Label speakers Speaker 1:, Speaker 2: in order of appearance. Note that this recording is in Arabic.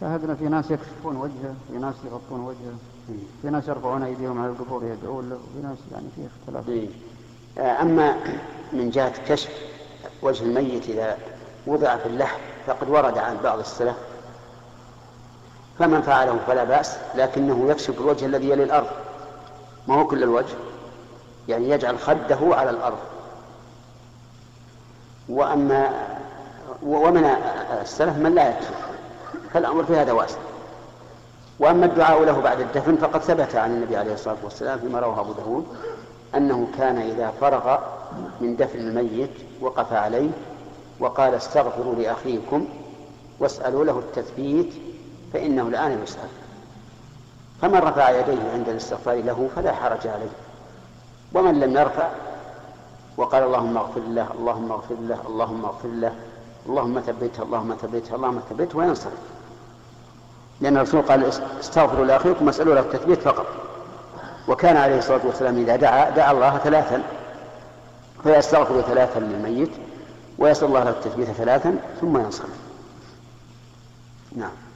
Speaker 1: شاهدنا في ناس يكشفون وجهه في ناس يغطون وجهه. في ناس يرفعون أيديهم على القبور يدعون له. وفي ناس يعني فيه اختلاف.
Speaker 2: إيه. أما من جهة كشف وجه الميت إذا وضع في اللحم فقد ورد عن بعض السلف. فمن فعله فلا بأس لكنه يكشف الوجه الذي يلي الأرض. ما هو كل الوجه؟ يعني يجعل خده على الأرض. وأما ومن السلف من لا يكشف. فالأمر في هذا واسع. وأما الدعاء له بعد الدفن فقد ثبت عن النبي عليه الصلاة والسلام فيما رواه أبو داود أنه كان إذا فرغ من دفن الميت وقف عليه وقال استغفروا لأخيكم واسألوا له التثبيت فإنه الآن يسأل. فمن رفع يديه عند الاستغفار له فلا حرج عليه. ومن لم يرفع وقال اللهم اغفر له اللهم اغفر له اللهم اغفر له اللهم ثبته اللهم ثبته اللهم ثبته وينصرف. لأن الرسول قال استغفروا لأخيكم واسألوا له التثبيت فقط. وكان عليه الصلاة والسلام إذا دعا دعا الله ثلاثا. فيستغفر ثلاثا للميت ويسأل الله له التثبيت ثلاثا ثم ينصرف. نعم.